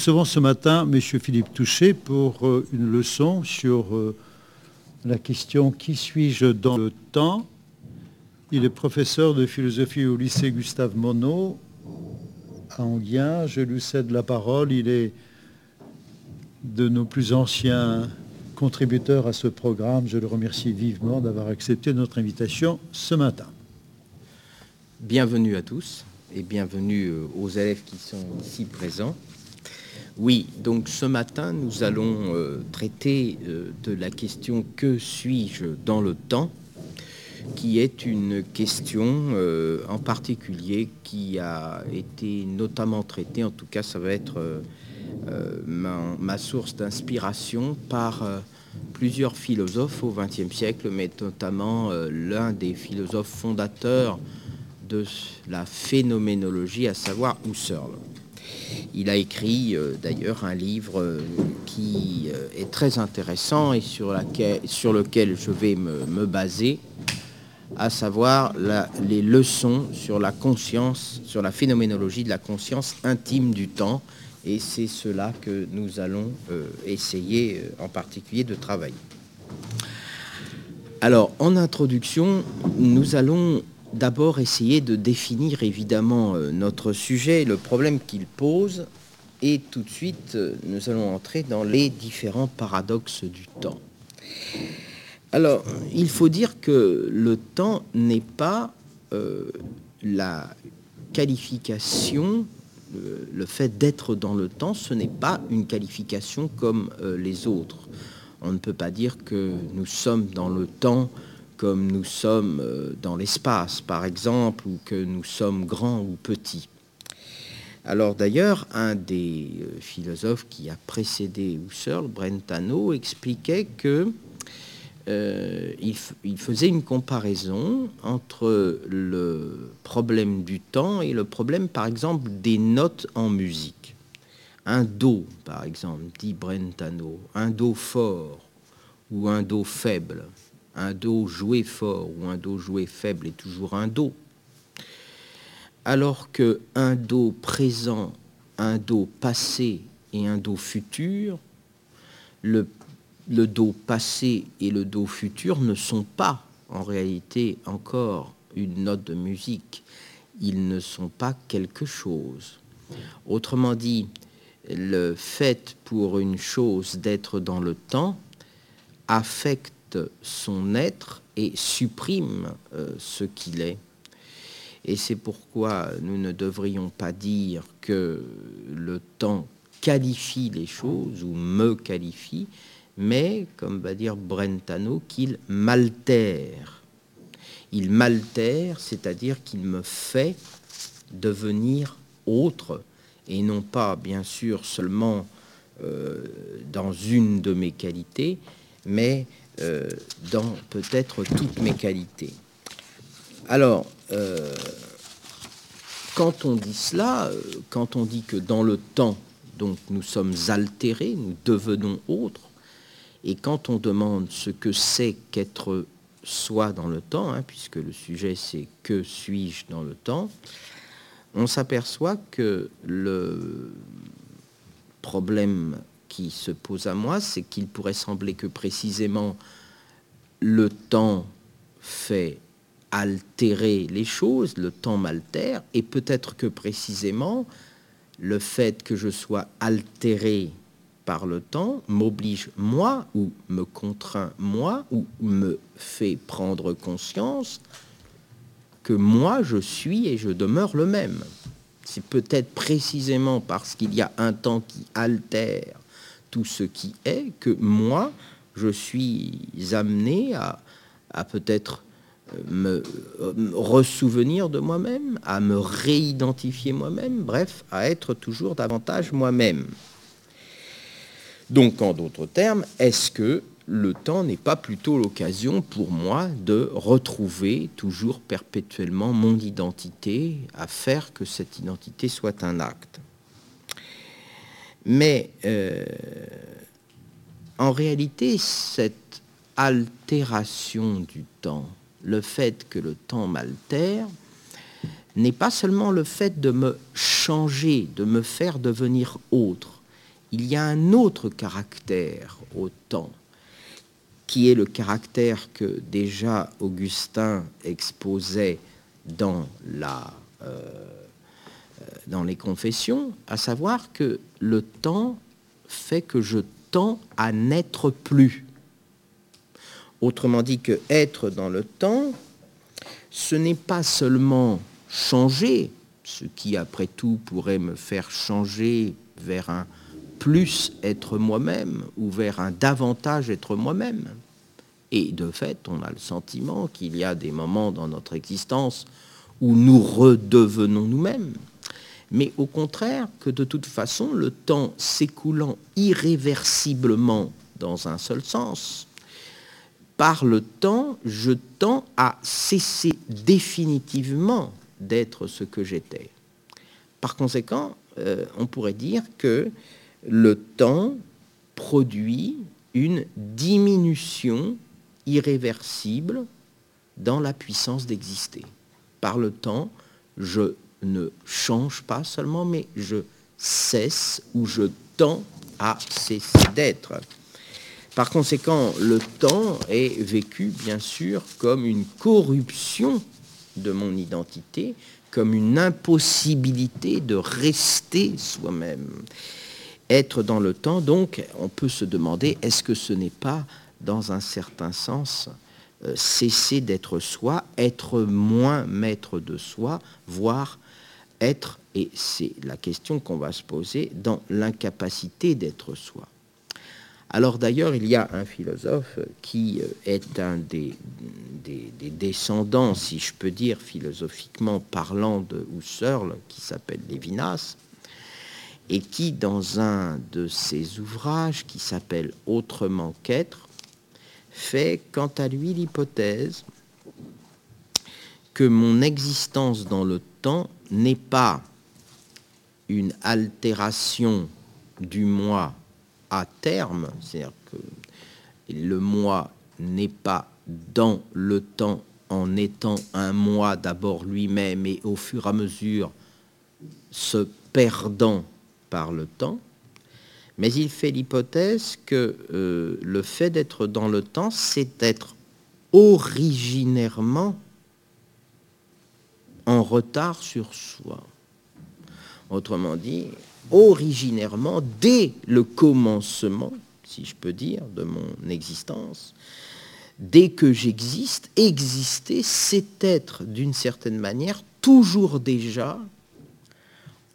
recevons ce matin M. Philippe Touché pour euh, une leçon sur euh, la question Qui suis-je dans le temps? Il est professeur de philosophie au lycée Gustave Monod à Anguien. Je lui cède la parole. Il est de nos plus anciens contributeurs à ce programme. Je le remercie vivement d'avoir accepté notre invitation ce matin. Bienvenue à tous et bienvenue euh, aux élèves qui sont ici présents. Oui, donc ce matin, nous allons euh, traiter euh, de la question que suis-je dans le temps? qui est une question en particulier qui a été notamment traitée, en tout cas ça va être ma, source d'inspiration par plusieurs philosophes au XXe siècle, mais notamment l'un des philosophes fondateurs de la phénoménologie, à savoir Husserl. Il a écrit euh, d'ailleurs un livre euh, qui euh, est très intéressant et sur, sur lequel je vais me, baser, à savoir les leçons sur la conscience, sur la phénoménologie de la conscience intime du temps. Et c'est cela que nous allons essayer en particulier de travailler. Alors, en introduction, nous allons d'abord essayer de définir évidemment euh, notre sujet, le problème qu'il pose, et tout de suite euh, nous allons entrer dans les différents paradoxes du temps. Alors, il faut dire que le temps n'est pas euh, la qualification, le, fait d'être dans le temps, ce n'est pas une qualification comme les autres. On ne peut pas dire que nous sommes dans le temps comme nous sommes euh, dans l'espace, par exemple, ou que nous sommes grands ou petits. Alors d'ailleurs, un des euh, philosophes qui a précédé Husserl, Brentano, expliquait que euh, il, faisait une comparaison entre le problème du temps et le problème, par exemple, des notes en musique. Un do, par exemple, dit Brentano, un do fort ou un do faible un Do joué fort ou un Do joué faible est toujours un Do. Alors que un Do présent, un Do passé et un Do futur, le, le Do passé et le Do futur ne sont pas en réalité encore une note de musique. Ils ne sont pas quelque chose. Autrement dit, le fait pour une chose d'être dans le temps affecte son être et supprime euh, ce qu'il est. Et c'est pourquoi nous ne devrions pas dire que le temps qualifie les choses ou me qualifie, mais, comme va dire Brentano, qu'il m'altère. Il m'altère, c'est-à-dire qu'il me fait devenir autre, et non pas, bien sûr, seulement euh, dans une de mes qualités, mais euh, dans peut-être toutes mes qualités. Alors, euh, quand on dit cela, euh, quand on dit que dans le temps, donc nous sommes altérés, nous devenons autres, et quand on demande ce que c'est qu'être soi dans le temps, hein, puisque le sujet c'est que suis-je dans le temps, on s'aperçoit que le problème qui se pose à moi, c'est qu'il pourrait sembler que précisément le temps fait altérer les choses, le temps m'altère, et peut-être que précisément le fait que je sois altéré par le temps m'oblige moi, ou me contraint moi, ou me fait prendre conscience que moi je suis et je demeure le même. C'est peut-être précisément parce qu'il y a un temps qui altère tout ce qui est, que moi, je suis amené à, peut-être euh, me, ressouvenir de moi-même, à me réidentifier moi-même, bref, à être toujours davantage moi-même. Donc, en d'autres termes, est-ce que le temps n'est pas plutôt l'occasion pour moi de retrouver toujours perpétuellement mon identité, à faire que cette identité soit un acte? Mais euh, en réalité, cette altération du temps, le fait que le temps m'altère, n'est pas seulement le fait de me changer, de me faire devenir autre, il y a un autre caractère au temps, qui est le caractère que déjà Augustin exposait dans, la, euh, dans les confessions, à savoir que le temps fait que je tends à n'être plus. Autrement dit que être dans le temps, ce n'est pas seulement changer, ce qui après tout pourrait me faire changer vers un plus être moi-même ou vers un davantage être moi-même. Et de fait, on a le sentiment qu'il y a des moments dans notre existence où nous redevenons nous-mêmes, mais au contraire que de toute façon, le temps s'écoulant irréversiblement dans un seul sens, par le temps, je tends à cesser définitivement d'être ce que j'étais. Par conséquent, euh, on pourrait dire que le temps produit une diminution irréversible dans la puissance d'exister. Par le temps, je ne change pas seulement, mais je cesse ou je tends à cesser d'être. Par conséquent, le temps est vécu, bien sûr, comme une corruption de mon identité, comme une impossibilité de rester soi-même. Être dans le temps, donc, on peut se demander, est-ce que ce n'est pas, dans un certain sens, euh, cesser d'être soi, être moins maître de soi, voire être, et c'est la question qu'on va se poser, dans l'incapacité d'être soi. Alors d'ailleurs, il y a un philosophe qui euh, est un des, descendants, si je peux dire, philosophiquement parlant de Husserl, qui s'appelle Lévinas, et qui, dans un de ses ouvrages qui s'appelle Autrement qu'être, fait quant à lui l'hypothèse que mon existence dans le temps n'est pas une altération du moi à terme, c'est-à-dire que le moi n'est pas dans le temps en étant un moi d'abord lui-même et au fur et à mesure se perdant par le temps, mais il fait l'hypothèse que euh, le fait d'être dans le temps, c'est être originairement en retard sur soi. Autrement dit, originairement, dès le commencement, si je peux dire, de mon existence, dès que j'existe, exister, c'est être d'une certaine manière toujours déjà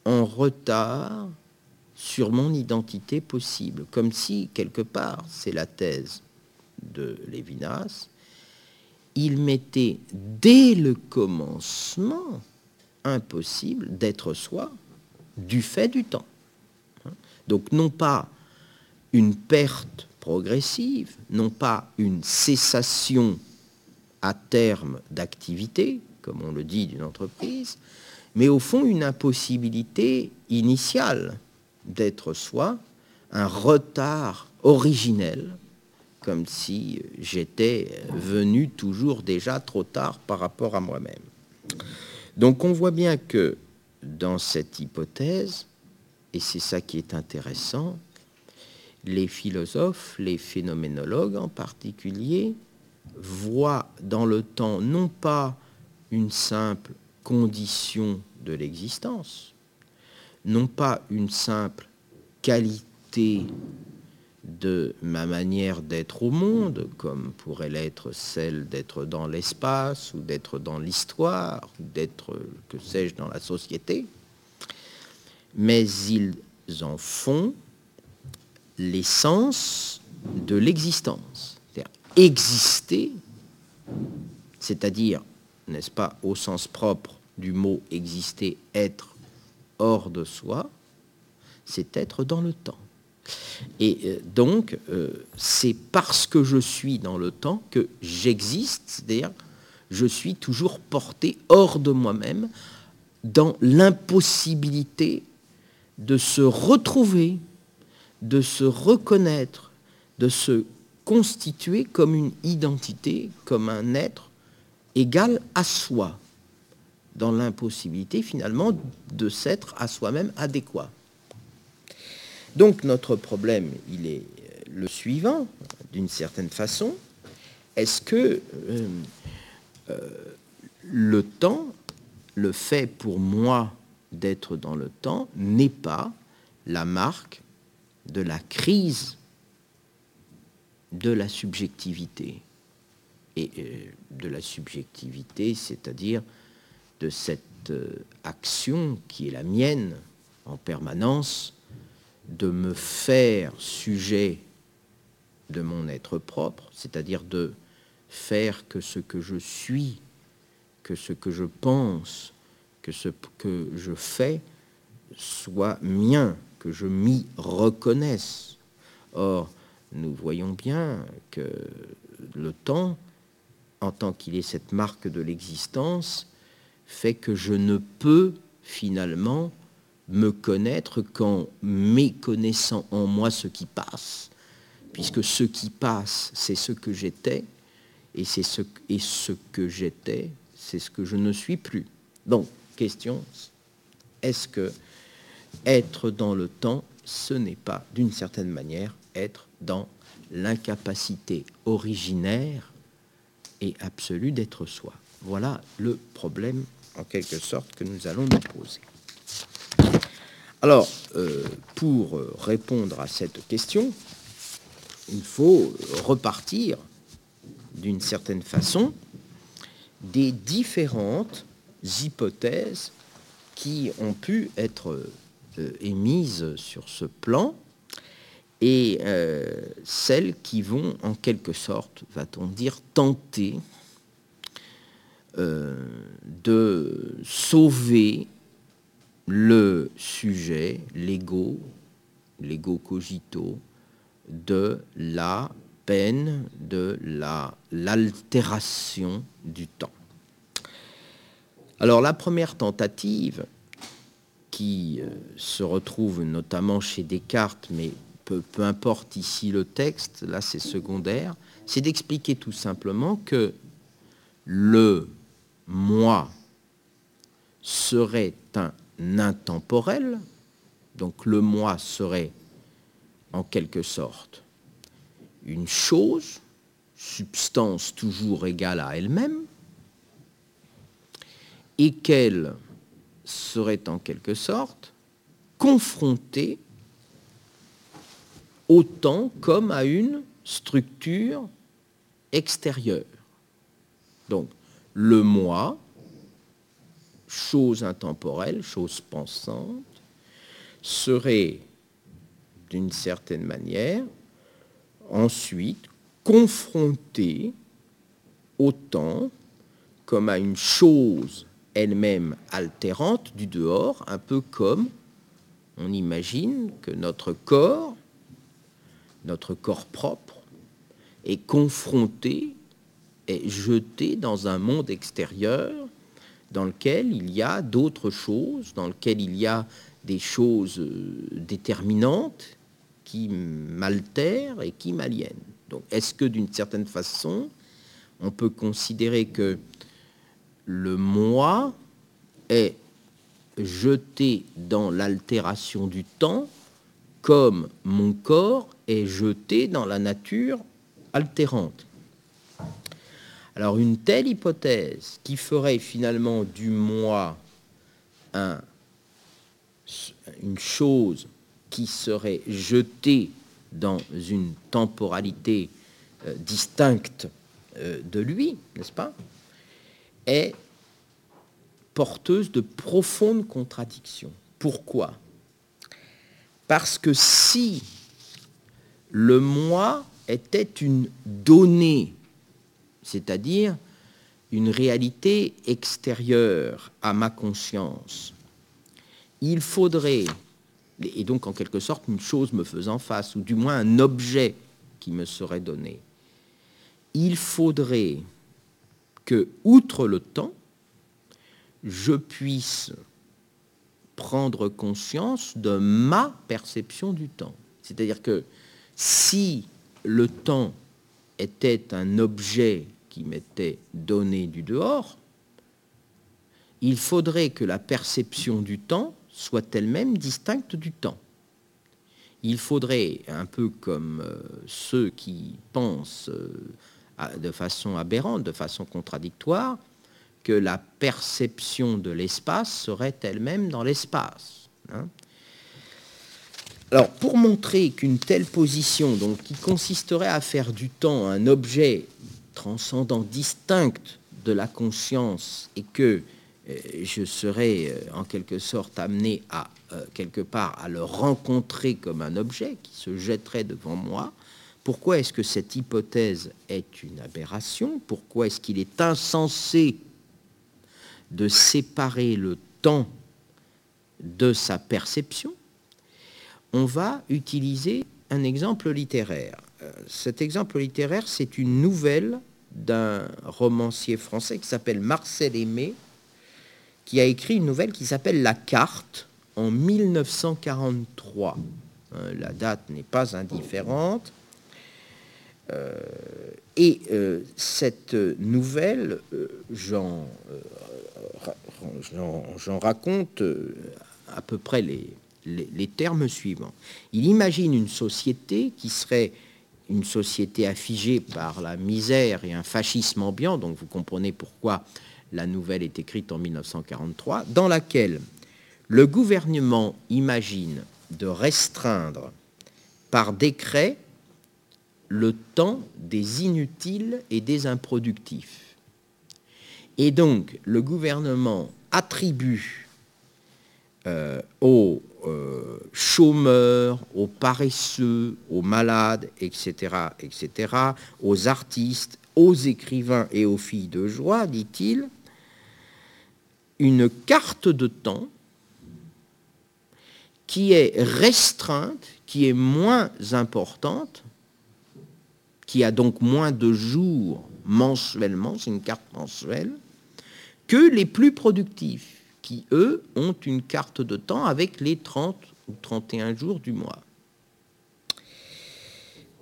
en retard sur mon identité possible, comme si, quelque part, c'est la thèse de Lévinas, il m'était dès le commencement impossible d'être soi du fait du temps. Donc non pas une perte progressive, non pas une cessation à terme d'activité, comme on le dit d'une entreprise, mais au fond une impossibilité initiale d'être soi, un retard originel, comme si j'étais venu toujours déjà trop tard par rapport à moi-même. Donc on voit bien que dans cette hypothèse, et c'est ça qui est intéressant, les philosophes, les phénoménologues en particulier, voient dans le temps non pas une simple condition de l'existence, non pas une simple qualité de ma manière d'être au monde, comme pourrait l'être celle d'être dans l'espace ou d'être dans l'histoire, ou d'être, que sais-je, dans la société, mais ils en font l'essence de l'existence. C'est-à-dire exister, c'est-à-dire, n'est-ce pas, au sens propre du mot exister, être hors de soi, c'est être dans le temps. Et euh, donc, euh, c'est parce que je suis dans le temps que j'existe, c'est-à-dire je suis toujours porté hors de moi-même, dans l'impossibilité de se retrouver, de se reconnaître, de se constituer comme une identité, comme un être égal à soi dans l'impossibilité finalement de s'être à soi-même adéquat. Donc notre problème, il est le suivant, d'une certaine façon. Est-ce que euh, euh, le temps, le fait pour moi d'être dans le temps, n'est pas la marque de la crise de la subjectivité et euh, de la subjectivité, c'est-à-dire de cette euh, action qui est la mienne en permanence, de me faire sujet de mon être propre, c'est-à-dire de faire que ce que je suis, que ce que je pense, que ce que je fais soit mien, que je m'y reconnaisse. Or, nous voyons bien que le temps, en tant qu'il est cette marque de l'existence, fait que je ne peux finalement me connaître qu'en méconnaissant en moi ce qui passe, puisque ce qui passe, c'est ce que j'étais, et, c'est ce, et ce que j'étais, c'est ce que je ne suis plus. Donc, question, est-ce que être dans le temps, ce n'est pas, d'une certaine manière, être dans l'incapacité originaire et absolue d'être soi? Voilà le problème, en quelque sorte, que nous allons nous poser. Alors, euh, pour répondre à cette question, il faut repartir, d'une certaine façon, des différentes hypothèses qui ont pu être euh, émises sur ce plan et euh, celles qui vont en quelque sorte, va-t-on dire, tenter euh, de sauver le sujet, l'ego, l'ego cogito, de la peine, de l'altération du temps. Alors la première tentative, qui euh, se retrouve notamment chez Descartes, mais peu, peu importe ici le texte, là c'est secondaire, c'est d'expliquer tout simplement que le moi serait un intemporel, donc le moi serait en quelque sorte une chose, substance toujours égale à elle-même, et qu'elle serait en quelque sorte confrontée au temps comme à une structure extérieure. Donc, le moi, chose intemporelle, chose pensante, serait d'une certaine manière ensuite confronté au temps comme à une chose elle-même altérante du dehors, un peu comme on imagine que notre corps, notre corps propre, est confronté, est jeté dans un monde extérieur dans lequel il y a d'autres choses, dans lequel il y a des choses euh, déterminantes qui m'altèrent et qui m'aliènent. Donc est-ce que d'une certaine façon, on peut considérer que le moi est jeté dans l'altération du temps comme mon corps est jeté dans la nature altérante? Alors une telle hypothèse qui ferait finalement du moi un, une chose qui serait jetée dans une temporalité euh, distincte euh, de lui, n'est-ce pas est porteuse de profondes contradictions. Pourquoi? Parce que si le moi était une donnée, c'est-à-dire une réalité extérieure à ma conscience, il faudrait, et donc en quelque sorte une chose me faisant face, ou du moins un objet qui me serait donné, il faudrait que, outre le temps, je puisse prendre conscience de ma perception du temps. C'est-à-dire que si le temps était un objet qui m'était donné du dehors, il faudrait que la perception du temps soit elle-même distincte du temps. il faudrait, un peu comme euh, ceux qui pensent euh, de façon aberrante, de façon contradictoire, que la perception de l'espace serait elle-même dans l'espace. Hein. Alors, pour montrer qu'une telle position, donc, qui consisterait à faire du temps un objet transcendant, distinct de la conscience, et que euh, je serais euh, en quelque sorte amené à, euh, quelque part, à le rencontrer comme un objet qui se jetterait devant moi, pourquoi est-ce que cette hypothèse est une aberration? Pourquoi est-ce qu'il est insensé de séparer le temps de sa perception? On va utiliser un exemple littéraire. Cet exemple littéraire, c'est une nouvelle d'un romancier français qui s'appelle Marcel Aimé, qui a écrit une nouvelle qui s'appelle La Carte en 1943. Hein, la date n'est pas indifférente. Euh, et euh, cette nouvelle, euh, j'en raconte à peu près les, les, termes suivants. Il imagine une société qui serait une société affigée par la misère et un fascisme ambiant, donc vous comprenez pourquoi la nouvelle est écrite en 1943, dans laquelle le gouvernement imagine de restreindre par décret le temps des inutiles et des improductifs. Et donc, le gouvernement attribue euh, aux euh, chômeurs, aux paresseux, aux malades, etc., etc., aux artistes, aux écrivains et aux filles de joie, dit-il, une carte de temps qui est restreinte, qui est moins importante, qui a donc moins de jours mensuellement, c'est une carte mensuelle, que les plus productifs, qui, eux, ont une carte de temps avec les 30 ou 31 jours du mois.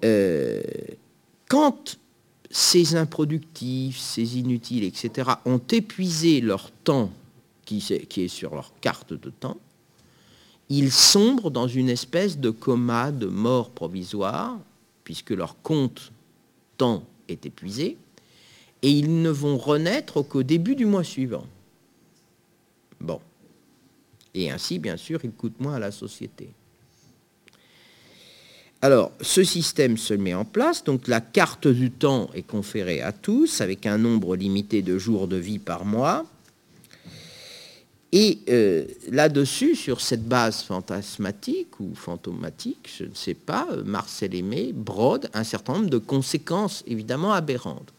Euh, quand ces improductifs, ces inutiles, etc., ont épuisé leur temps qui, est sur leur carte de temps, ils sombrent dans une espèce de coma de mort provisoire, puisque leur compte temps est épuisé, et ils ne vont renaître qu'au début du mois suivant. Bon. Et ainsi, bien sûr, ils coûtent moins à la société. Alors, ce système se met en place, donc la carte du temps est conférée à tous, avec un nombre limité de jours de vie par mois, et euh, là-dessus, sur cette base fantasmatique ou fantomatique, je ne sais pas, euh, Marcel Aimé brode un certain nombre de conséquences évidemment aberrantes.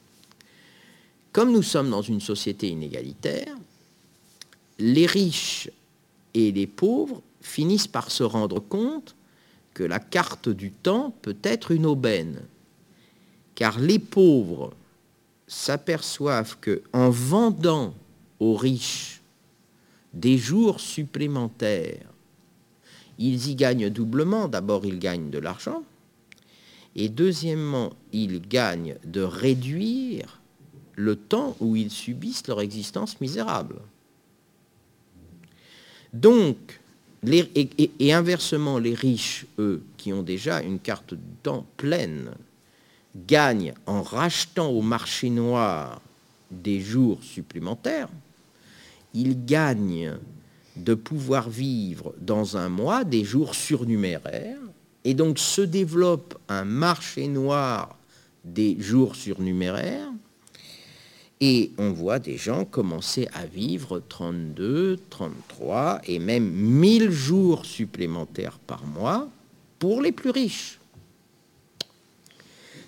Comme nous sommes dans une société inégalitaire, les riches et les pauvres finissent par se rendre compte que la carte du temps peut être une aubaine, car les pauvres s'aperçoivent que en vendant aux riches des jours supplémentaires. Ils y gagnent doublement. D'abord, ils gagnent de l'argent. Et deuxièmement, ils gagnent de réduire le temps où ils subissent leur existence misérable. Donc, et, inversement, les riches, eux, qui ont déjà une carte du temps pleine, gagnent en rachetant au marché noir des jours supplémentaires, il gagne de pouvoir vivre dans un mois des jours surnuméraires, et donc se développe un marché noir des jours surnuméraires, et on voit des gens commencer à vivre 32, 33 et même 1000 jours supplémentaires par mois pour les plus riches.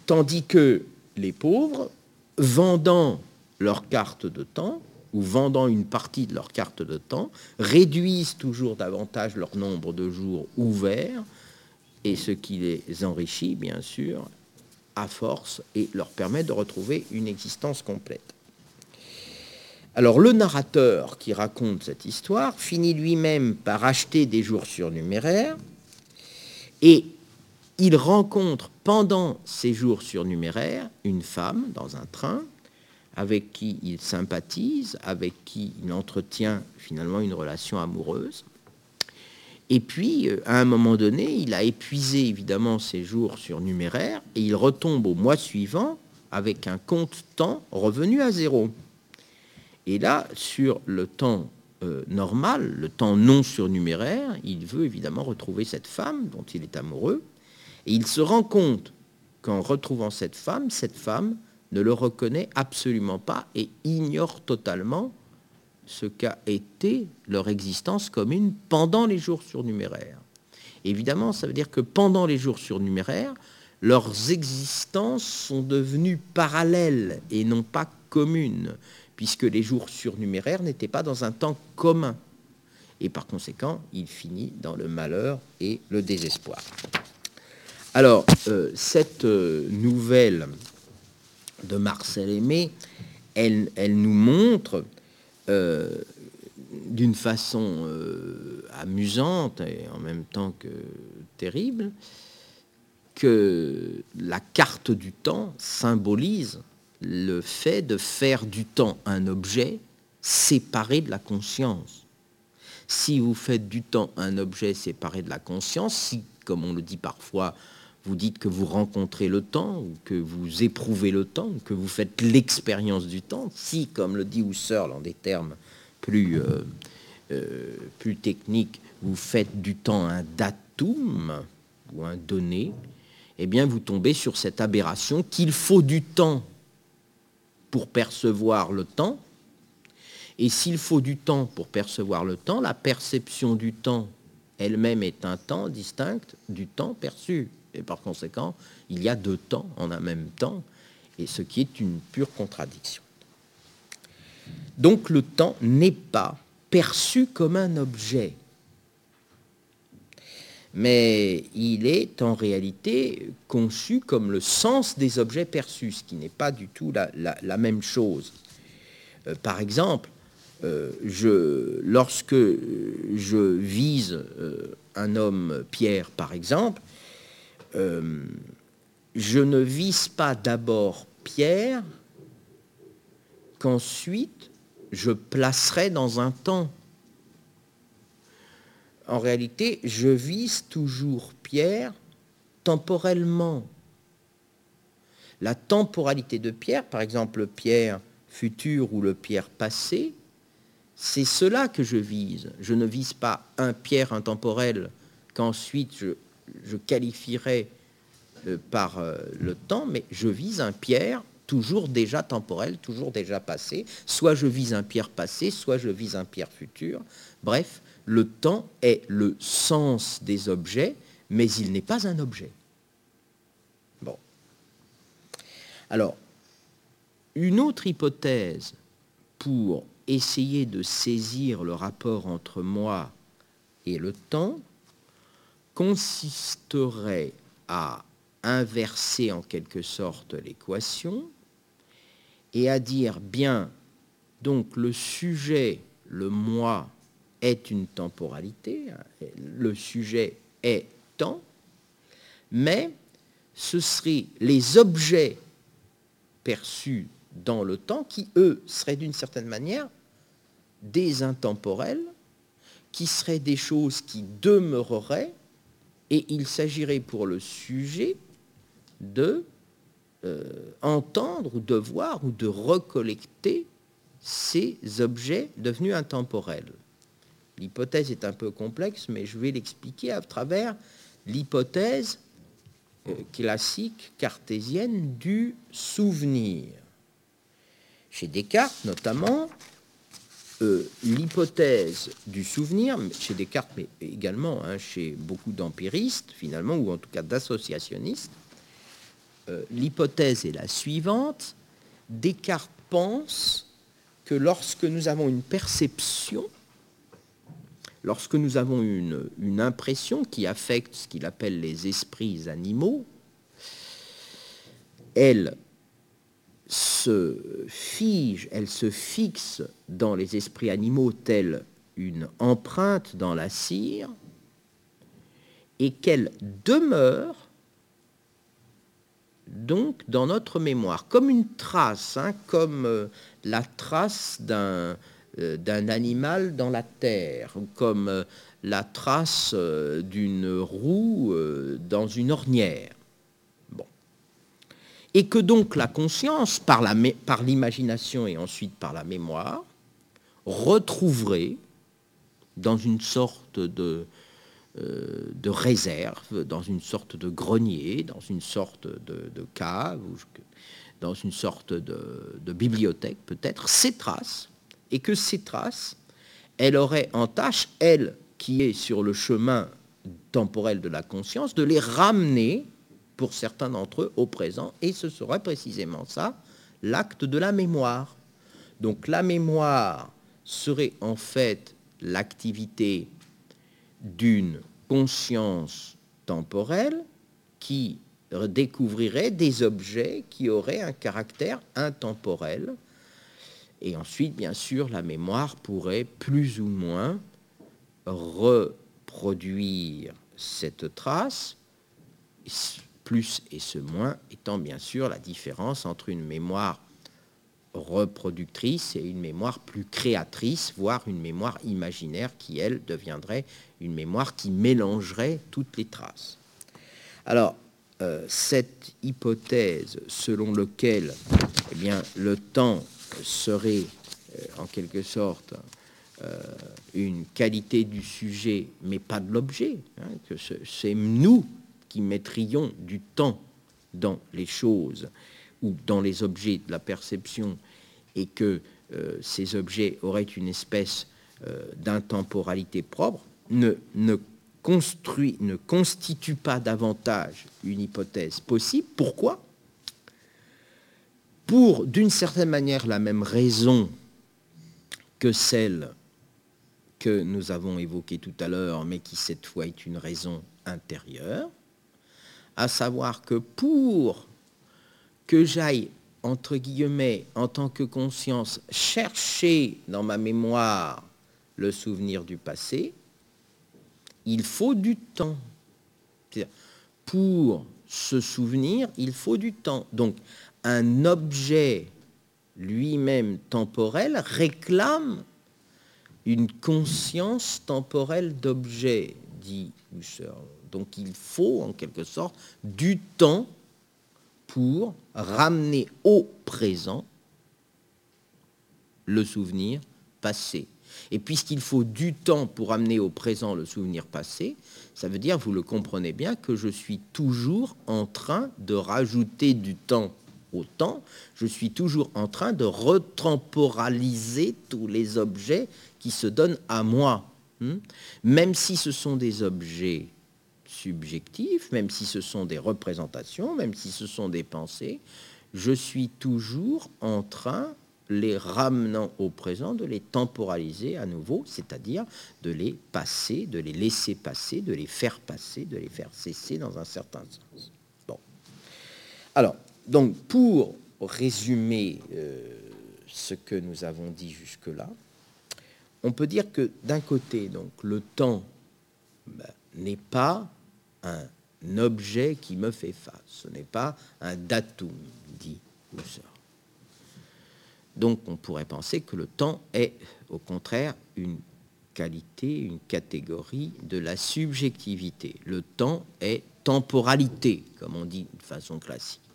Tandis que les pauvres, vendant leur carte de temps, ou vendant une partie de leur carte de temps, réduisent toujours davantage leur nombre de jours ouverts, et ce qui les enrichit, bien sûr, à force, et leur permet de retrouver une existence complète. Alors le narrateur qui raconte cette histoire finit lui-même par acheter des jours surnuméraires, et il rencontre pendant ces jours surnuméraires une femme dans un train avec qui il sympathise, avec qui il entretient finalement une relation amoureuse. Et puis, euh, à un moment donné, il a épuisé évidemment ses jours surnuméraires et il retombe au mois suivant avec un compte temps revenu à zéro. Et là, sur le temps euh, normal, le temps non surnuméraire, il veut évidemment retrouver cette femme dont il est amoureux. Et il se rend compte qu'en retrouvant cette femme, cette femme ne le reconnaît absolument pas et ignore totalement ce qu'a été leur existence commune pendant les jours surnuméraires. Évidemment, ça veut dire que pendant les jours surnuméraires, leurs existences sont devenues parallèles et non pas communes, puisque les jours surnuméraires n'étaient pas dans un temps commun. Et par conséquent, il finit dans le malheur et le désespoir. Alors, euh, cette euh, nouvelle de Marcel Aimé, elle, nous montre euh, d'une façon amusante et en même temps que terrible, que la carte du temps symbolise le fait de faire du temps un objet séparé de la conscience. Si vous faites du temps un objet séparé de la conscience, si, comme on le dit parfois, vous dites que vous rencontrez le temps, ou que vous éprouvez le temps, ou que vous faites l'expérience du temps, si, comme le dit Husserl en des termes plus, euh, euh, plus techniques, vous faites du temps un datum ou un donné, eh bien vous tombez sur cette aberration qu'il faut du temps pour percevoir le temps. Et s'il faut du temps pour percevoir le temps, la perception du temps elle-même est un temps distinct du temps perçu. Et par conséquent, il y a deux temps en un même temps, et ce qui est une pure contradiction. Donc le temps n'est pas perçu comme un objet, mais il est en réalité conçu comme le sens des objets perçus, ce qui n'est pas du tout la, même chose. Euh, par exemple, euh, lorsque je vise euh, un homme Pierre, par exemple, je ne vise pas d'abord Pierre qu'ensuite je placerai dans un temps. En réalité, je vise toujours Pierre temporellement. La temporalité de Pierre, par exemple le Pierre futur ou le Pierre passé, c'est cela que je vise. Je ne vise pas un Pierre intemporel qu'ensuite je, je, qualifierai euh, par euh, le temps, mais je vise un Pierre toujours déjà temporel, toujours déjà passé. Soit je vise un pierre passé, soit je vise un pierre futur. Bref, le temps est le sens des objets, mais il n'est pas un objet. Bon. Alors, une autre hypothèse pour essayer de saisir le rapport entre moi et le temps consisterait à inverser en quelque sorte l'équation et à dire bien, donc le sujet, le moi, est une temporalité, le sujet est temps, mais ce seraient les objets perçus dans le temps qui, eux, seraient d'une certaine manière des intemporels, qui seraient des choses qui demeureraient, et il s'agirait pour le sujet de euh, entendre ou de voir ou de recollecter ces objets devenus intemporels. L'hypothèse est un peu complexe, mais je vais l'expliquer à travers l'hypothèse euh, classique cartésienne du souvenir. Chez Descartes notamment, euh, l'hypothèse du souvenir, chez Descartes, mais également hein, chez beaucoup d'empiristes finalement, ou en tout cas d'associationnistes, euh, l'hypothèse est la suivante. Descartes pense que lorsque nous avons une perception, lorsque nous avons une, impression qui affecte ce qu'il appelle les esprits animaux, elle se fige, elle se fixe dans les esprits animaux telle une empreinte dans la cire, et qu'elle demeure donc dans notre mémoire, comme une trace, hein, comme euh, la trace d'un d'un animal dans la terre, comme euh, la trace euh, d'une roue euh, dans une ornière. Et que donc la conscience, par l'imagination et ensuite par la mémoire, retrouverait dans une sorte euh, de réserve, dans une sorte de grenier, dans une sorte de, cave, dans une sorte de, bibliothèque peut-être, ces traces, et que ces traces, elle aurait en tâche, elle, qui est sur le chemin temporel de la conscience, de les ramener, pour certains d'entre eux, au présent, et ce serait précisément ça, l'acte de la mémoire. Donc la mémoire serait en fait l'activité d'une conscience temporelle qui découvrirait des objets qui auraient un caractère intemporel. Et ensuite, bien sûr, la mémoire pourrait plus ou moins reproduire cette trace, plus et ce moins étant bien sûr la différence entre une mémoire reproductrice et une mémoire plus créatrice, voire une mémoire imaginaire qui, elle, deviendrait une mémoire qui mélangerait toutes les traces. Alors, euh, cette hypothèse selon laquelle eh bien, le temps serait euh, en quelque sorte euh, une qualité du sujet, mais pas de l'objet, hein, que c'est nous qui mettrions du temps dans les choses ou dans les objets de la perception et que euh, ces objets auraient une espèce d'intemporalité propre, ne constitue pas davantage une hypothèse possible. Pourquoi? Pour, d'une certaine manière, la même raison que celle que nous avons évoquée tout à l'heure, mais qui cette fois est une raison intérieure, à savoir que pour que j'aille entre guillemets, en tant que conscience, chercher dans ma mémoire le souvenir du passé, il faut du temps. Pour se souvenir, il faut du temps. Donc, un objet lui-même temporel réclame une conscience temporelle d'objet, dit Husserl. Donc, il faut, en quelque sorte, du temps pour ramener au présent le souvenir passé. Et puisqu'il faut du temps pour ramener au présent le souvenir passé, ça veut dire, vous le comprenez bien, que je suis toujours en train de rajouter du temps au temps, je suis toujours en train de retemporaliser tous les objets qui se donnent à moi. Hmm? Même si ce sont des objets subjectif, même si ce sont des représentations, même si ce sont des pensées, je suis toujours en train, les ramenant au présent, de les temporaliser à nouveau, c'est-à-dire de les passer, de les laisser passer, de les faire passer, de les faire cesser dans un certain sens. Bon. Alors, donc, pour résumer euh, ce que nous avons dit jusque-là, on peut dire que d'un côté, donc, le temps ben, n'est pas un objet qui me fait face. Ce n'est pas un datum, dit Husserl. Donc on pourrait penser que le temps est au contraire une qualité, une catégorie de la subjectivité. Le temps est temporalité, comme on dit de façon classique.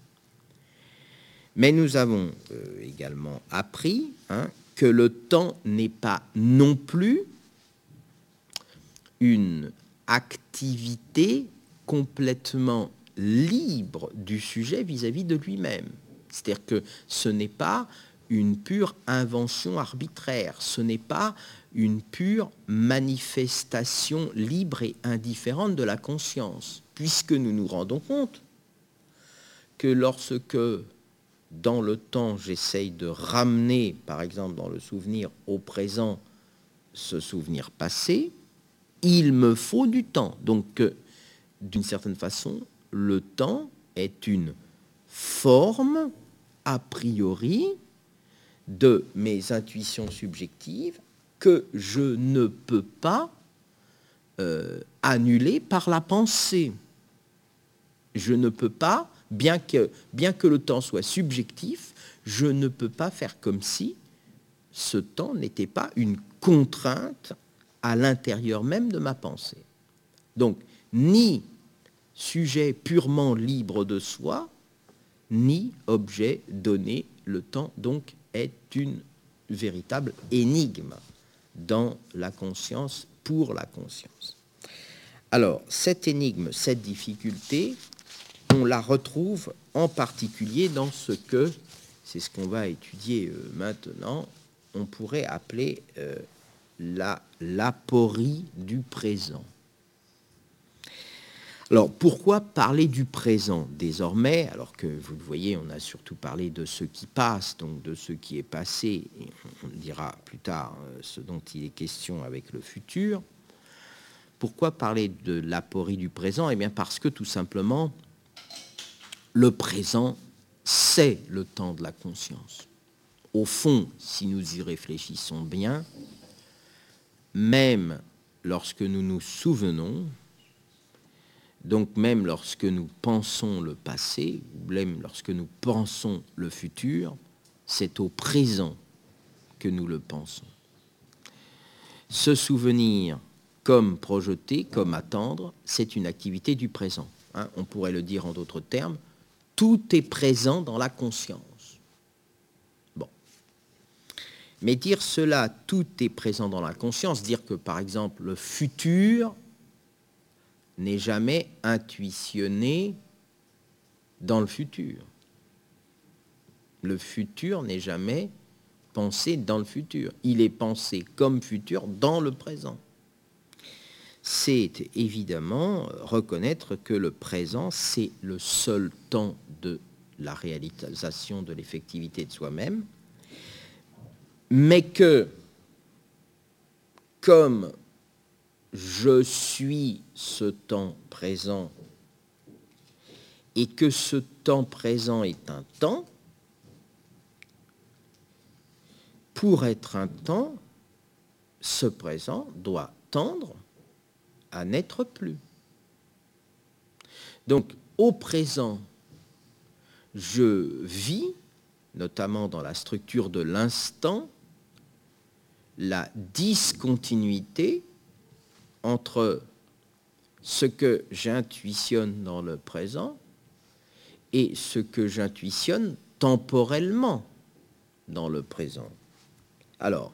Mais nous avons euh, également appris hein, que le temps n'est pas non plus une activité complètement libre du sujet vis-à-vis de lui-même. C'est-à-dire que ce n'est pas une pure invention arbitraire, ce n'est pas une pure manifestation libre et indifférente de la conscience, puisque nous nous rendons compte que lorsque dans le temps j'essaye de ramener, par exemple dans le souvenir au présent, ce souvenir passé, il me faut du temps. Donc d'une certaine façon, le temps est une forme a priori de mes intuitions subjectives que je ne peux pas euh, annuler par la pensée. Je ne peux pas, bien que, le temps soit subjectif, je ne peux pas faire comme si ce temps n'était pas une contrainte à l'intérieur même de ma pensée. Donc, ni sujet purement libre de soi, ni objet donné. Le temps, donc, est une véritable énigme dans la conscience, pour la conscience. Alors, cette énigme, cette difficulté, on la retrouve en particulier dans ce que, c'est ce qu'on va étudier euh, maintenant, on pourrait appeler euh, la l'aporie du présent. Alors pourquoi parler du présent désormais, alors que vous le voyez, on a surtout parlé de ce qui passe, donc de ce qui est passé, on dira plus tard euh, ce dont il est question avec le futur. Pourquoi parler de l'aporie du présent? Eh bien parce que tout simplement, le présent, c'est le temps de la conscience. Au fond, si nous y réfléchissons bien, même lorsque nous nous souvenons, donc même lorsque nous pensons le passé, ou même lorsque nous pensons le futur, c'est au présent que nous le pensons. Se souvenir comme projeter, comme attendre, c'est une activité du présent. Hein. on pourrait le dire en d'autres termes, tout est présent dans la conscience. Bon. Mais dire cela, tout est présent dans la conscience, dire que par exemple le futur n'est jamais intuitionné dans le futur. Le futur n'est jamais pensé dans le futur. Il est pensé comme futur dans le présent. C'est évidemment reconnaître que le présent, c'est le seul temps de la réalisation de l'effectivité de soi-même, mais que, comme je suis ce temps présent et que ce temps présent est un temps, pour être un temps, ce présent doit tendre à n'être plus. Donc au présent, je vis, notamment dans la structure de l'instant, la discontinuité entre ce que j'intuitionne dans le présent et ce que j'intuitionne temporellement dans le présent. Alors,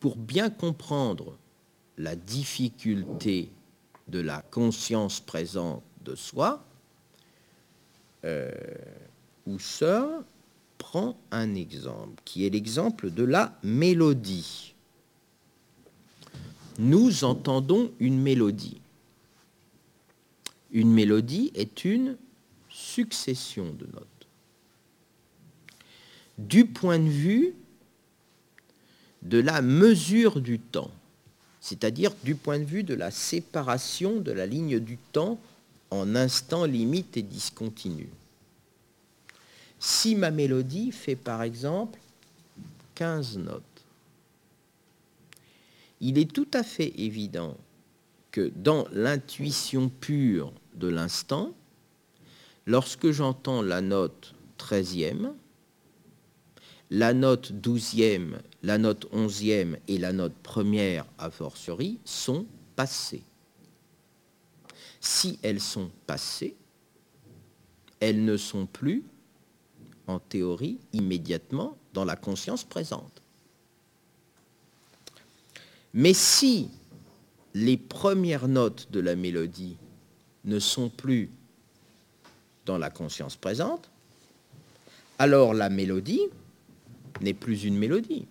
pour bien comprendre la difficulté de la conscience présente de soi, euh, Husserl prend un exemple, qui est l'exemple de la mélodie nous entendons une mélodie. Une mélodie est une succession de notes. Du point de vue de la mesure du temps, c'est-à-dire du point de vue de la séparation de la ligne du temps en instants limite et discontinu. Si ma mélodie fait par exemple 15 notes, il est tout à fait évident que dans l'intuition pure de l'instant, lorsque j'entends la note 13e, la note 12e, la note 11e et la note première a fortiori sont passées. Si elles sont passées, elles ne sont plus, en théorie, immédiatement dans la conscience présente. Mais si les premières notes de la mélodie ne sont plus dans la conscience présente, alors la mélodie n'est plus une mélodie.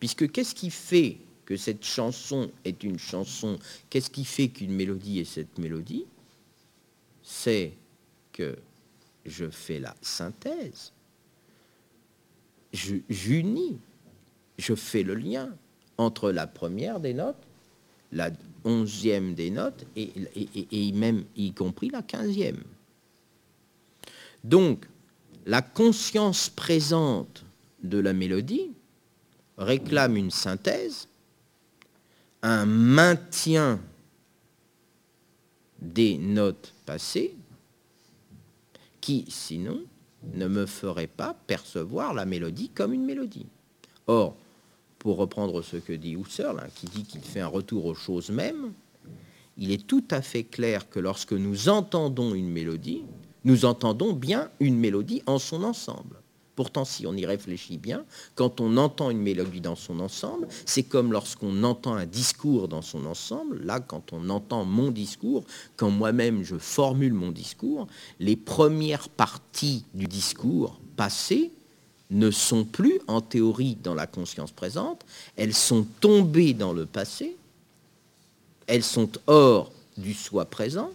Puisque qu'est-ce qui fait que cette chanson est une chanson? Qu'est-ce qui fait qu'une mélodie est cette mélodie? C'est que je fais la synthèse, j'unis, je fais le lien entre la première des notes, la onzième des notes et, et, même y compris la quinzième. Donc, la conscience présente de la mélodie réclame une synthèse, un maintien des notes passées, qui sinon ne me ferait pas percevoir la mélodie comme une mélodie. Or, pour reprendre ce que dit Husserl, hein, qui dit qu'il fait un retour aux choses mêmes, il est tout à fait clair que lorsque nous entendons une mélodie, nous entendons bien une mélodie en son ensemble. Pourtant, si on y réfléchit bien, quand on entend une mélodie dans son ensemble, c'est comme lorsqu'on entend un discours dans son ensemble. Là, quand on entend mon discours, quand moi-même je formule mon discours, les premières parties du discours passé ne sont plus en théorie dans la conscience présente, elles sont tombées dans le passé, elles sont hors du soi présent,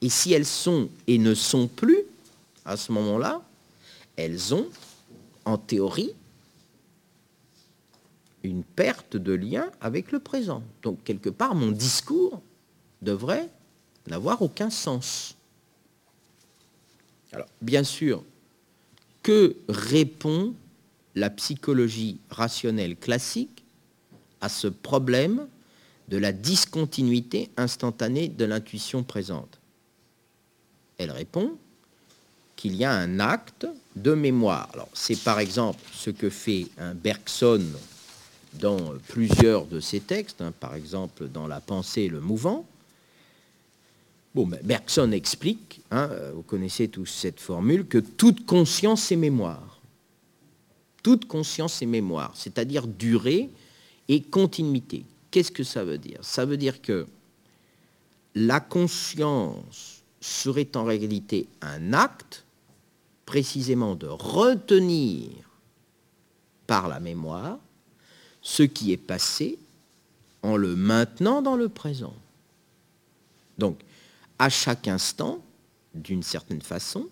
et si elles sont et ne sont plus, à ce moment-là, elles ont, en théorie, une perte de lien avec le présent. Donc, quelque part, mon discours devrait n'avoir aucun sens. Alors, bien sûr, que répond la psychologie rationnelle classique à ce problème de la discontinuité instantanée de l'intuition présente? Elle répond qu'il y a un acte de mémoire. C'est par exemple ce que fait Bergson dans plusieurs de ses textes, hein, par exemple dans La pensée et le mouvant. Bergson explique, hein, vous connaissez tous cette formule, que toute conscience est mémoire. Toute conscience est mémoire, c'est-à-dire durée et continuité. Qu'est-ce que ça veut dire? Ça veut dire que la conscience serait en réalité un acte précisément de retenir par la mémoire ce qui est passé en le maintenant dans le présent. Donc, à chaque instant, d'une certaine façon,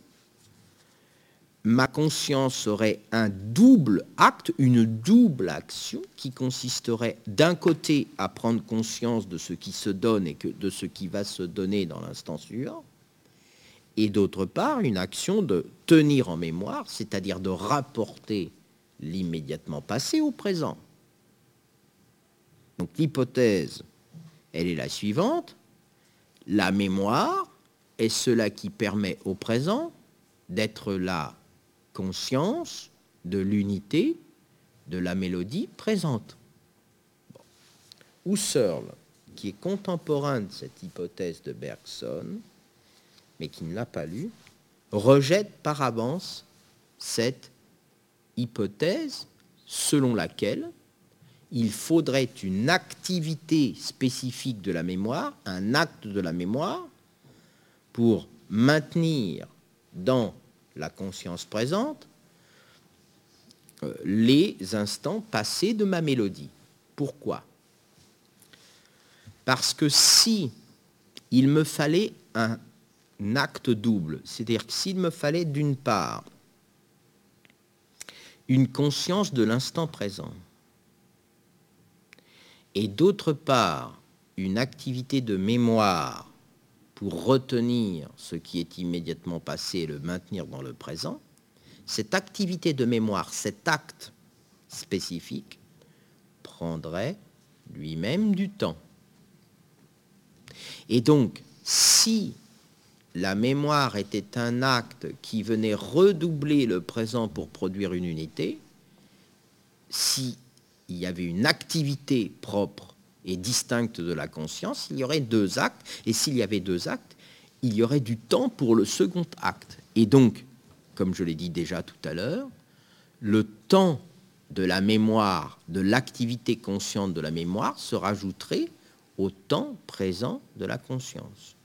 ma conscience aurait un double acte, une double action qui consisterait d'un côté à prendre conscience de ce qui se donne et de ce qui va se donner dans l'instant suivant, et d'autre part une action de tenir en mémoire, c'est-à-dire de rapporter l'immédiatement passé au présent. Donc l'hypothèse, elle est la suivante. La mémoire est cela qui permet au présent d'être la conscience de l'unité de la mélodie présente. Husserl, qui est contemporain de cette hypothèse de Bergson, mais qui ne l'a pas lu, rejette par avance cette hypothèse selon laquelle il faudrait une activité spécifique de la mémoire, un acte de la mémoire, pour maintenir dans la conscience présente euh, les instants passés de ma mélodie. Pourquoi? Parce que si il me fallait un acte double. C'est-à-dire que s'il me fallait d'une part une conscience de l'instant présent et d'autre part une activité de mémoire pour retenir ce qui est immédiatement passé et le maintenir dans le présent, cette activité de mémoire, cet acte spécifique, prendrait lui-même du temps. Et donc, si la mémoire était un acte qui venait redoubler le présent pour produire une unité, s'il y avait une activité propre et distincte de la conscience, il y aurait deux actes, et s'il y avait deux actes, il y aurait du temps pour le second acte. Et donc, comme je l'ai dit déjà tout à l'heure, le temps de la mémoire, de l'activité consciente de la mémoire se rajouterait au temps présent de la conscience.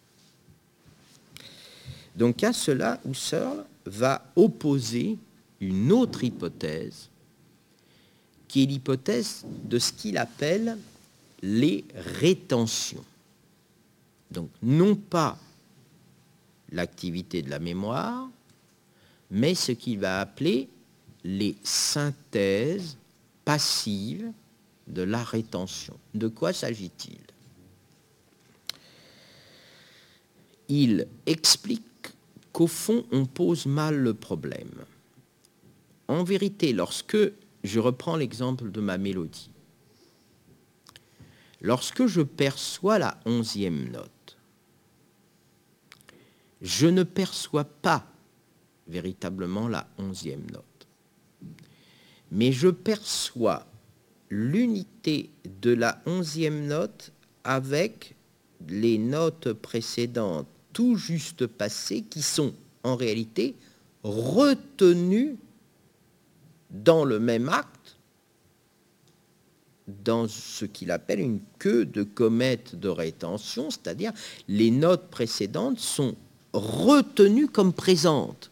Donc à cela, Husserl va opposer une autre hypothèse, qui est l'hypothèse de ce qu'il appelle les rétentions. Donc non pas l'activité de la mémoire, mais ce qu'il va appeler les synthèses passives de la rétention. De quoi s'agit-il? Il explique qu'au fond, on pose mal le problème. En vérité, lorsque je reprends l'exemple de ma mélodie, lorsque je perçois la onzième note, je ne perçois pas véritablement la onzième note, mais je perçois l'unité de la onzième note avec les notes précédentes tout juste passées qui sont en réalité retenues dans le même acte, dans ce qu'il appelle une queue de comète de rétention, c'est-à-dire les notes précédentes sont retenues comme présentes.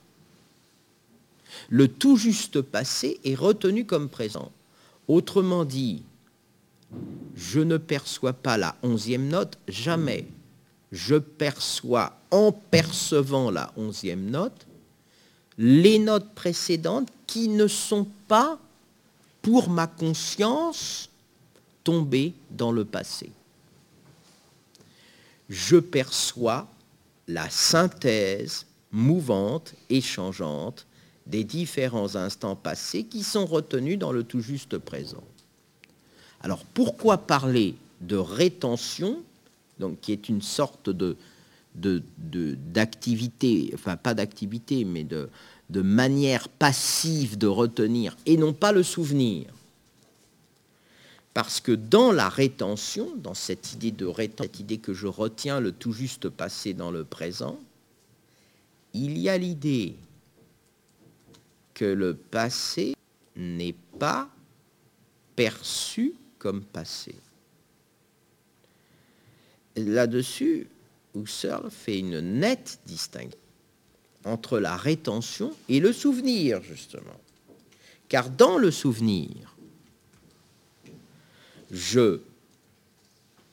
Le tout juste passé est retenu comme présent. Autrement dit, je ne perçois pas la onzième note, jamais. Je perçois, en percevant la onzième note, les notes précédentes qui ne sont pas, pour ma conscience, tombées dans le passé. Je perçois la synthèse mouvante et changeante des différents instants passés qui sont retenus dans le tout juste présent. Alors pourquoi parler de rétention, qui est une sorte de, d'activité, enfin pas d'activité, mais de, de manière passive de retenir et non pas le souvenir. Parce que dans la rétention, dans cette idée de rétention, cette idée que je retiens le tout juste passé dans le présent, il y a l'idée que le passé n'est pas perçu comme passé. Là-dessus, Husserl fait une nette distinction entre la rétention et le souvenir, justement. Car dans le souvenir, je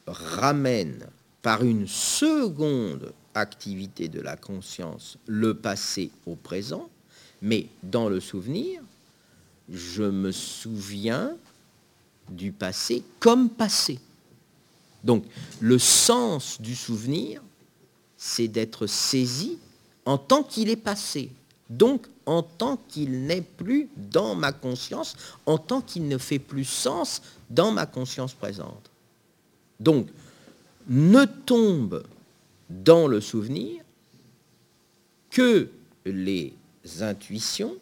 ramène par une seconde activité de la conscience le passé au présent, mais dans le souvenir, je me souviens du passé comme passé. Donc le sens du souvenir, c'est d'être saisi en tant qu'il est passé. Donc en tant qu'il n'est plus dans ma conscience, en tant qu'il ne fait plus sens dans ma conscience présente. Donc ne tombe dans le souvenir que les intuitions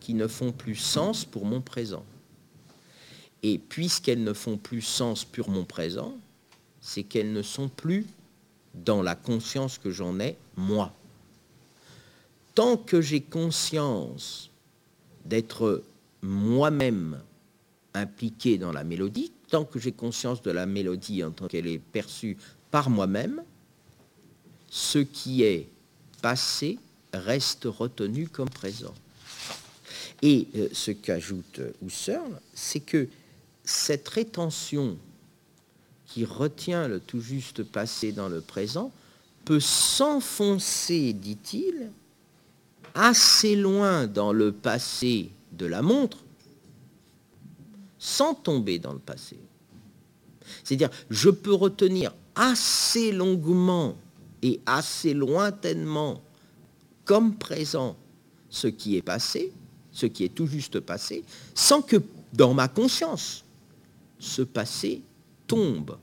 qui ne font plus sens pour mon présent. Et puisqu'elles ne font plus sens pour mon présent, c'est qu'elles ne sont plus dans la conscience que j'en ai, moi. Tant que j'ai conscience d'être moi-même impliqué dans la mélodie, tant que j'ai conscience de la mélodie en tant qu'elle est perçue par moi-même, ce qui est passé reste retenu comme présent. Et euh, ce qu'ajoute Husserl, c'est que cette rétention qui retient le tout juste passé dans le présent peut s'enfoncer, dit-il, assez loin dans le passé de la montre, sans tomber dans le passé. C'est-à-dire, je peux retenir assez longuement et assez lointainement comme présent ce qui est passé, ce qui est tout juste passé, sans que dans ma conscience, ce passé tombe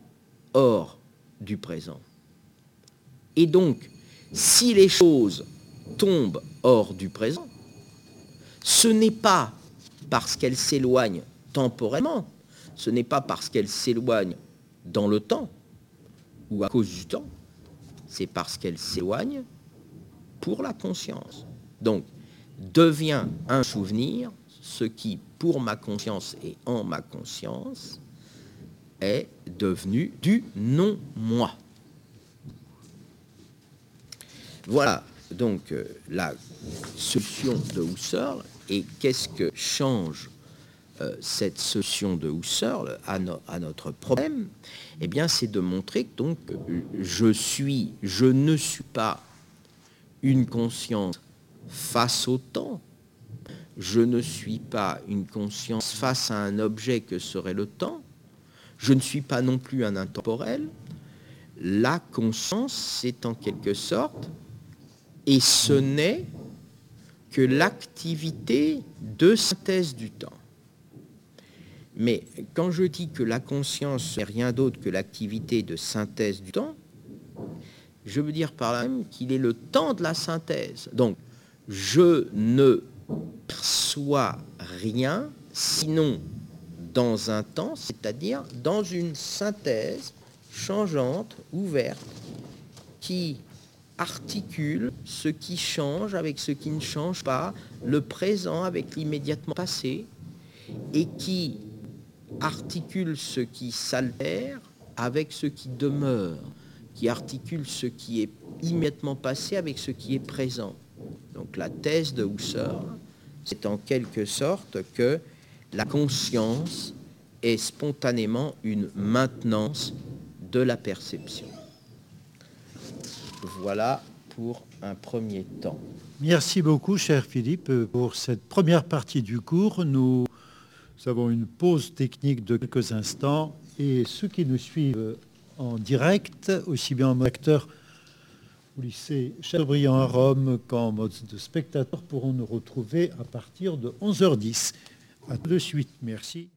hors du présent. Et donc, si les choses tombent hors du présent, ce n'est pas parce qu'elles s'éloignent temporellement, ce n'est pas parce qu'elles s'éloignent dans le temps ou à cause du temps, c'est parce qu'elles s'éloignent pour la conscience. Donc, devient un souvenir ce qui, pour ma conscience et en ma conscience, est devenu du non-moi. Voilà donc euh, la solution de Husserl. Et qu'est-ce que change euh, cette solution de Husserl à, à notre problème? Eh bien, c'est de montrer que donc je suis, je ne suis pas une conscience face au temps. Je ne suis pas une conscience face à un objet que serait le temps. Je ne suis pas non plus un intemporel. La conscience, c'est en quelque sorte, et ce n'est que l'activité de synthèse du temps. Mais quand je dis que la conscience n'est rien d'autre que l'activité de synthèse du temps, je veux dire par là même qu'il est le temps de la synthèse. Donc, je ne perçois rien sinon dans un temps, c'est-à-dire dans une synthèse changeante, ouverte, qui articule ce qui change avec ce qui ne change pas, le présent avec l'immédiatement passé, et qui articule ce qui s'altère avec ce qui demeure, qui articule ce qui est immédiatement passé avec ce qui est présent. Donc la thèse de Husserl, c'est en quelque sorte que la conscience est spontanément une maintenance de la perception. Voilà pour un premier temps. Merci beaucoup, cher Philippe, pour cette première partie du cours. Nous avons une pause technique de quelques instants et ceux qui nous suivent en direct, aussi bien en acteur au lycée Chateaubriand à Rome qu'en mode de spectateur, pourront nous retrouver à partir de 11h10. À de suite. Merci.